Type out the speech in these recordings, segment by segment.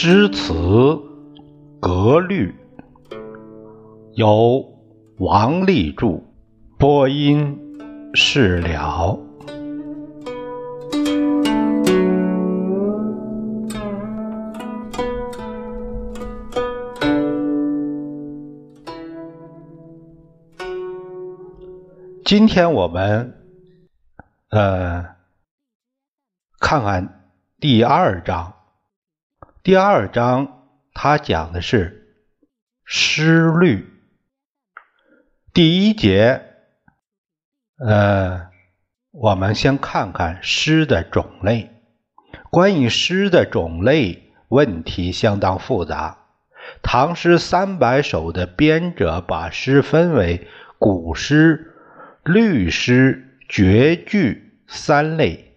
诗词格律，由王立著播音释了。今天我们呃看看第二章。第二章它讲的是诗律。第一节，呃，我们先看看诗的种类。关于诗的种类问题相当复杂。唐诗三百首的编者把诗分为古诗、律诗、绝句三类，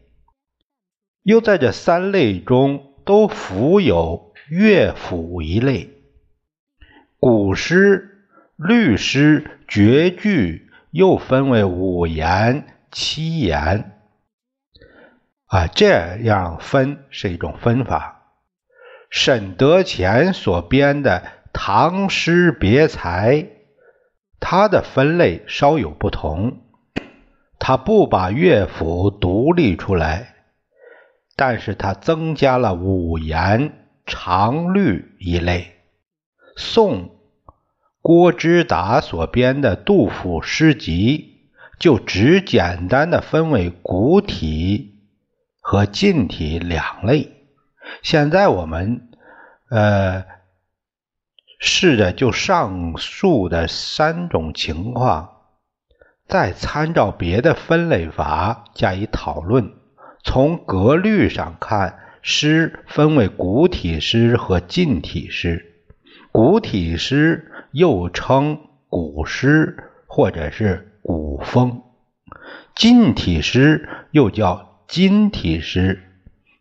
又在这三类中。都附有乐府一类，古诗、律诗、绝句又分为五言、七言，啊，这样分是一种分法。沈德潜所编的《唐诗别裁》，它的分类稍有不同，他不把乐府独立出来。但是它增加了五言长律一类。宋郭之达所编的《杜甫诗集》就只简单的分为古体和近体两类。现在我们呃试着就上述的三种情况，再参照别的分类法加以讨论。从格律上看，诗分为古体诗和近体诗。古体诗又称古诗或者是古风，近体诗又叫今体诗。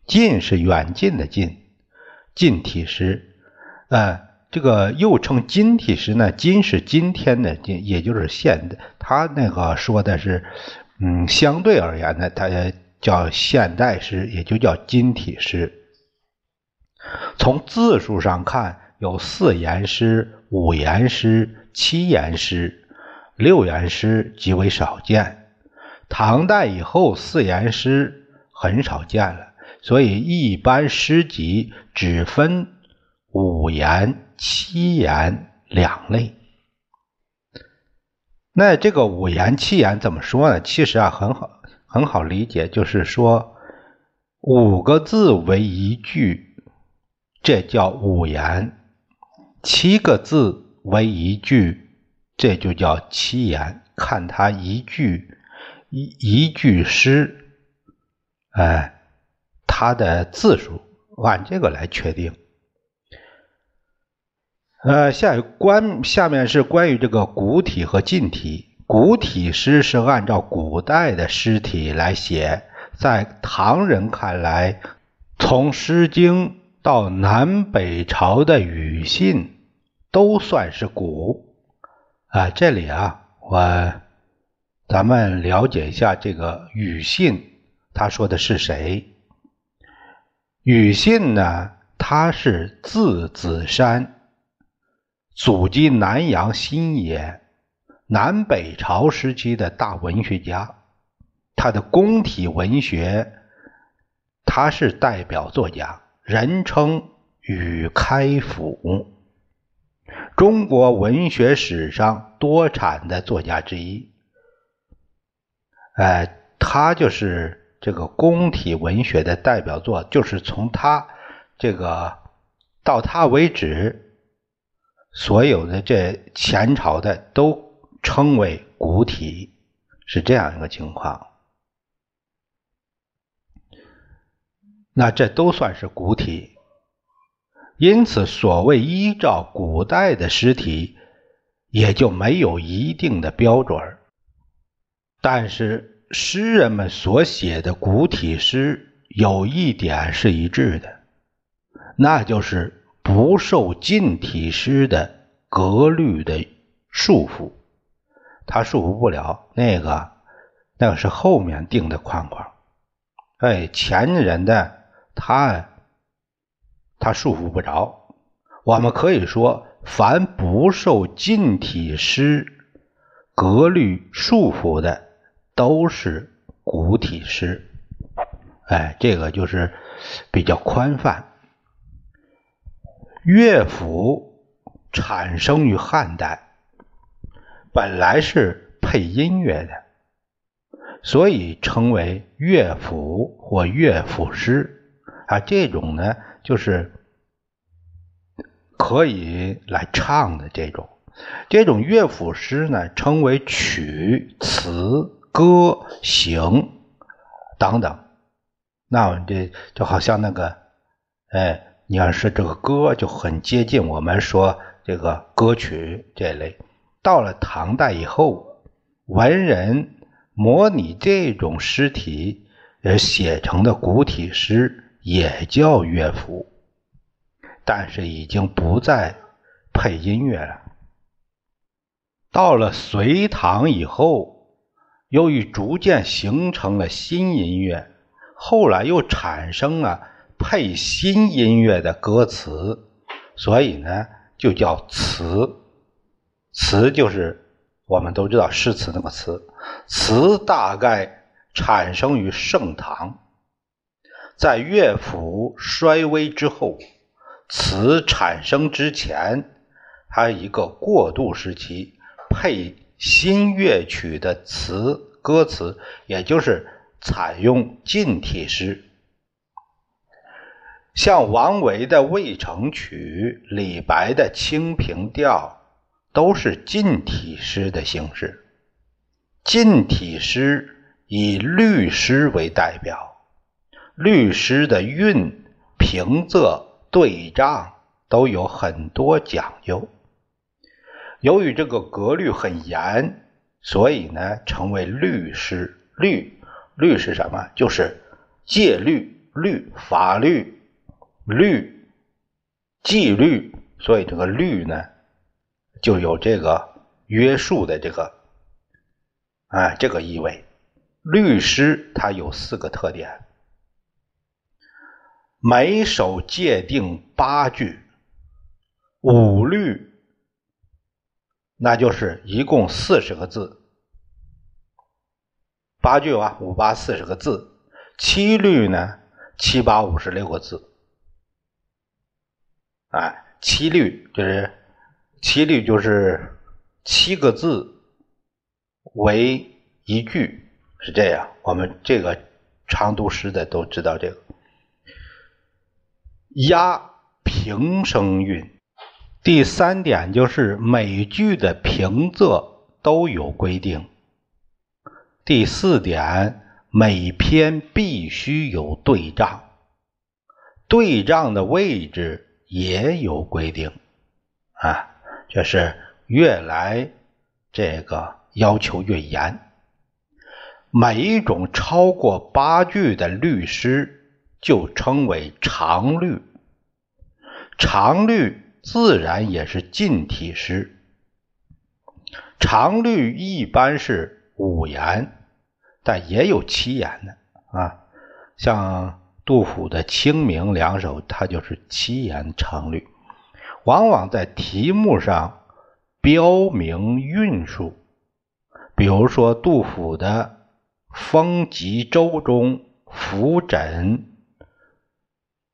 近是远近的近，近体诗。呃，这个又称今体诗呢？今是今天的今，也就是现的。他那个说的是，嗯，相对而言呢，他。叫现代诗，也就叫今体诗。从字数上看，有四言诗、五言诗、七言诗、六言诗极为少见。唐代以后，四言诗很少见了，所以一般诗集只分五言、七言两类。那这个五言、七言怎么说呢？其实啊，很好。很好理解，就是说五个字为一句，这叫五言；七个字为一句，这就叫七言。看它一句一一句诗，哎，它的字数按这个来确定。呃，下关下面是关于这个古体和近体。古体诗是按照古代的诗体来写，在唐人看来，从《诗经》到南北朝的语信都算是古。啊，这里啊，我咱们了解一下这个语信，他说的是谁？语信呢，他是字子山，祖籍南阳新野。南北朝时期的大文学家，他的宫体文学，他是代表作家，人称禹开府，中国文学史上多产的作家之一。哎，他就是这个宫体文学的代表作，就是从他这个到他为止，所有的这前朝的都。称为古体，是这样一个情况。那这都算是古体，因此所谓依照古代的诗体，也就没有一定的标准。但是诗人们所写的古体诗有一点是一致的，那就是不受近体诗的格律的束缚。他束缚不了那个，那个是后面定的框框。哎，前人的他，他束缚不着。我们可以说，凡不受近体诗格律束缚的，都是古体诗。哎，这个就是比较宽泛。乐府产生于汉代，本来是配音乐的，所以称为乐府或乐府诗啊。这种呢，就是可以来唱的这种。这种乐府诗呢，称为曲、词、歌、行等等。那我们这就好像那个，哎，你要是这个歌就很接近我们说这个歌曲这类。到了唐代以后，文人模拟这种诗体而写成的古体诗也叫乐府，但是已经不再配音乐了。到了隋唐以后，由于逐渐形成了新音乐。后来又产生了配新音乐的歌词，所以呢就叫词。词就是我们都知道诗词那个词。词大概产生于盛唐，在乐府衰微之后，词产生之前，还有一个过渡时期，配新乐曲的词歌词，也就是。采用近体诗，像王维的《渭城曲》、李白的《清平调》，都是近体诗的形式。近体诗以律诗为代表，律诗的韵、平仄、对仗都有很多讲究。由于这个格律很严，所以呢，成为律诗。律。律是什么？就是戒律、律法律、律纪律，所以这个律呢，就有这个约束的这个，哎，这个意味。律师他有四个特点：每首界定八句，五律，那就是一共四十个字。八句啊，五八四十个字；七律呢，七八五十六个字。哎，七律就是七律就是七个字为一句，是这样。我们这个常读诗的都知道这个。押平声韵。第三点就是每句的平仄都有规定。第四点，每篇必须有对仗，对仗的位置也有规定，啊，就是越来这个要求越严。每一种超过八句的律诗就称为长律，长律自然也是近体诗。长律一般是。五言，但也有七言的啊，像杜甫的《清明》两首，它就是七言长律，往往在题目上标明韵数。比如说杜甫的《风急舟》中“浮枕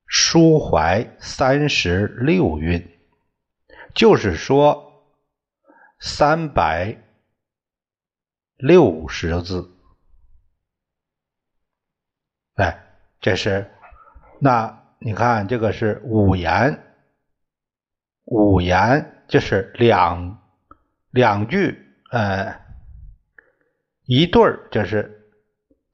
抒怀”三十六韵，就是说三百。六十字，哎，这是那你看这个是五言，五言就是两两句，呃，一对儿，就是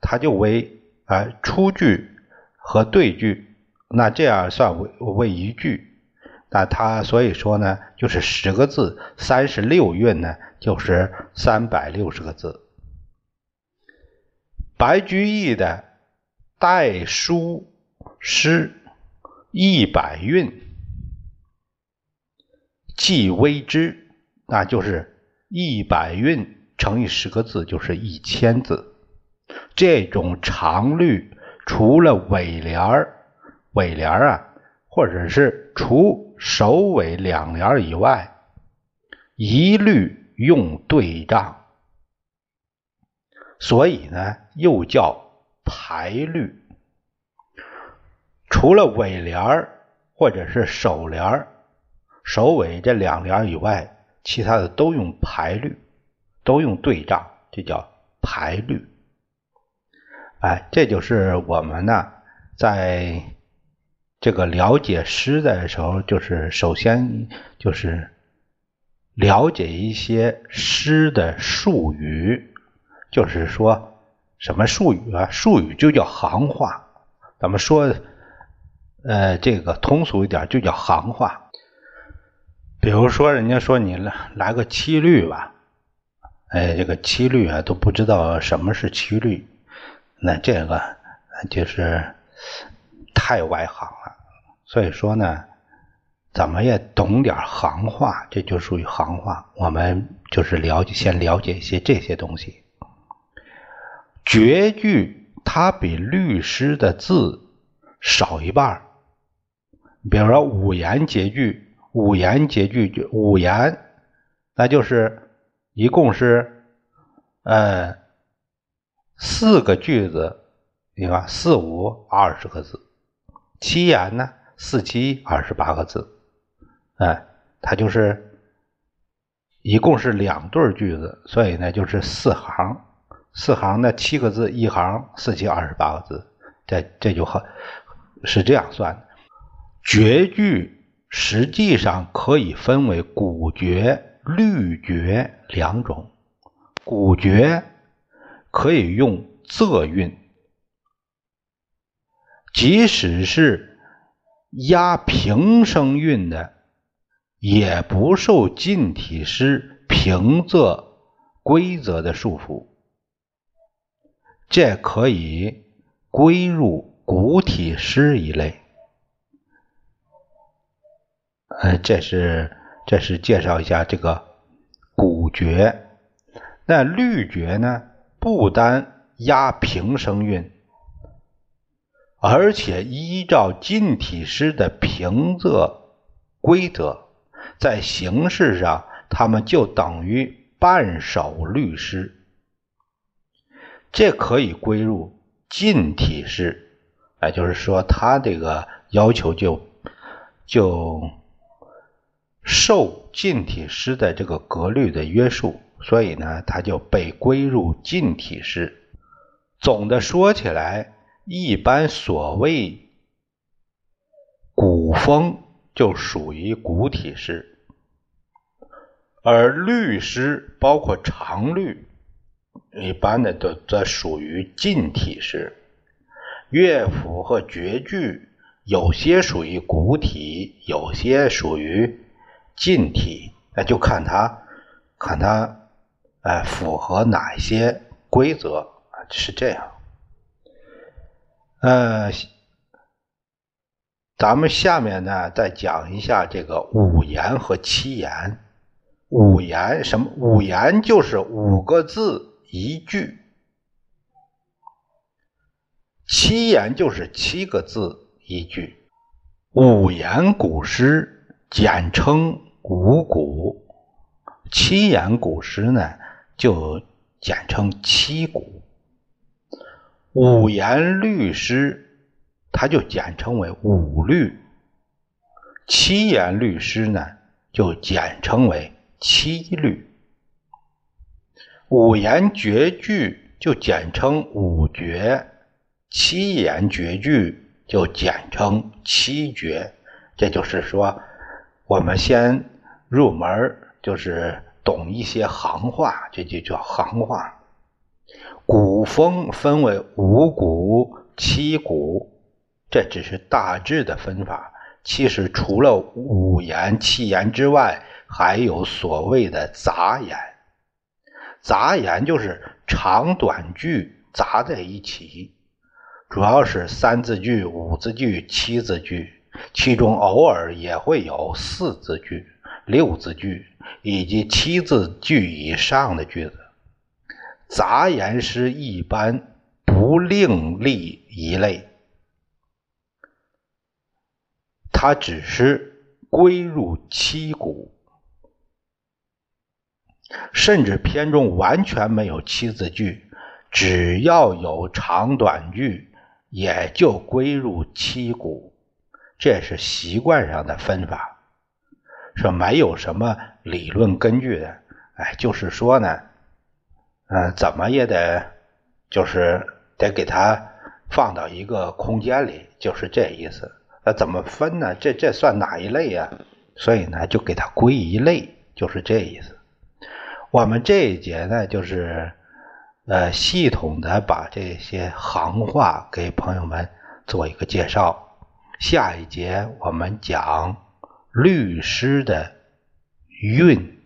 它就为啊出句和对句，那这样算为为一句，那它所以说呢，就是十个字，三十六韵呢。就是三百六十个字。白居易的代书诗一百韵，即微之，那就是一百韵乘以十个字，就是一千字。这种长律，除了尾联儿，尾联儿啊，或者是除首尾两联儿以外，一律用对仗，所以呢，又叫排律。除了尾联儿或者是首联儿、首尾这两联以外，其他的都用排律，都用对仗，这叫排律。哎，这就是我们呢，在这个了解诗的时候，就是首先就是了解一些诗的术语，就是说什么术语啊？术语就叫行话，咱们说。呃，这个通俗一点就叫行话。比如说，人家说你来来个七律吧，哎，这个七律啊都不知道什么是七律，那这个就是太外行了。所以说呢，怎么也懂点行话，这就属于行话。我们就是了解，先了解一些这些东西。绝句它比律诗的字少一半比如说五言绝句，五言绝句就五言，那就是一共是呃四个句子，你看四五二十个字，七言呢四七二十八个字，哎，它就是一共是两对句子，所以呢就是四行，四行呢七个字一行，四七二十八个字，这这就很是这样算的。绝句实际上可以分为古绝、律绝两种。古绝可以用仄韵，即使是押平声韵的，也不受近体诗平仄规则的束缚，这可以归入古体诗一类。呃，这是这是介绍一下这个古绝。那律绝呢，不单押平声韵，而且依照近体诗的平仄规则，在形式上，它们就等于半首律诗。这可以归入近体诗，也就是说，它这个要求就就。受近体诗的这个格律的约束，所以呢，它就被归入近体诗。总的说起来，一般所谓古风就属于古体诗，而律诗包括长律，一般的都则属于近体诗。乐府和绝句有些属于古体，有些属于。近体，那就看它，看它，哎，符合哪些规则啊？是这样。呃，咱们下面呢，再讲一下这个五言和七言。五言什么？五言就是五个字一句，七言就是七个字一句。五言古诗。简称五古，七言古诗呢就简称七古。五言律诗，它就简称为五律。七言律诗呢就简称为七律。五言绝句就简称五绝，七言绝句就简称七绝。这就是说。我们先入门，就是懂一些行话，这就叫行话。古风分为五古、七古，这只是大致的分法。其实除了五言、七言之外，还有所谓的杂言。杂言就是长短句杂在一起，主要是三字句、五字句、七字句。其中偶尔也会有四字句、六字句以及七字句以上的句子。杂言诗一般不另立一类，它只是归入七股，甚至篇中完全没有七字句，只要有长短句，也就归入七股。这是习惯上的分法，说没有什么理论根据的。哎，就是说呢，嗯，怎么也得，就是得给它放到一个空间里，就是这意思。那怎么分呢？这这算哪一类呀？所以呢，就给它归一类，就是这意思。我们这一节呢，就是呃，系统的把这些行话给朋友们做一个介绍。下一节我们讲律师的韵。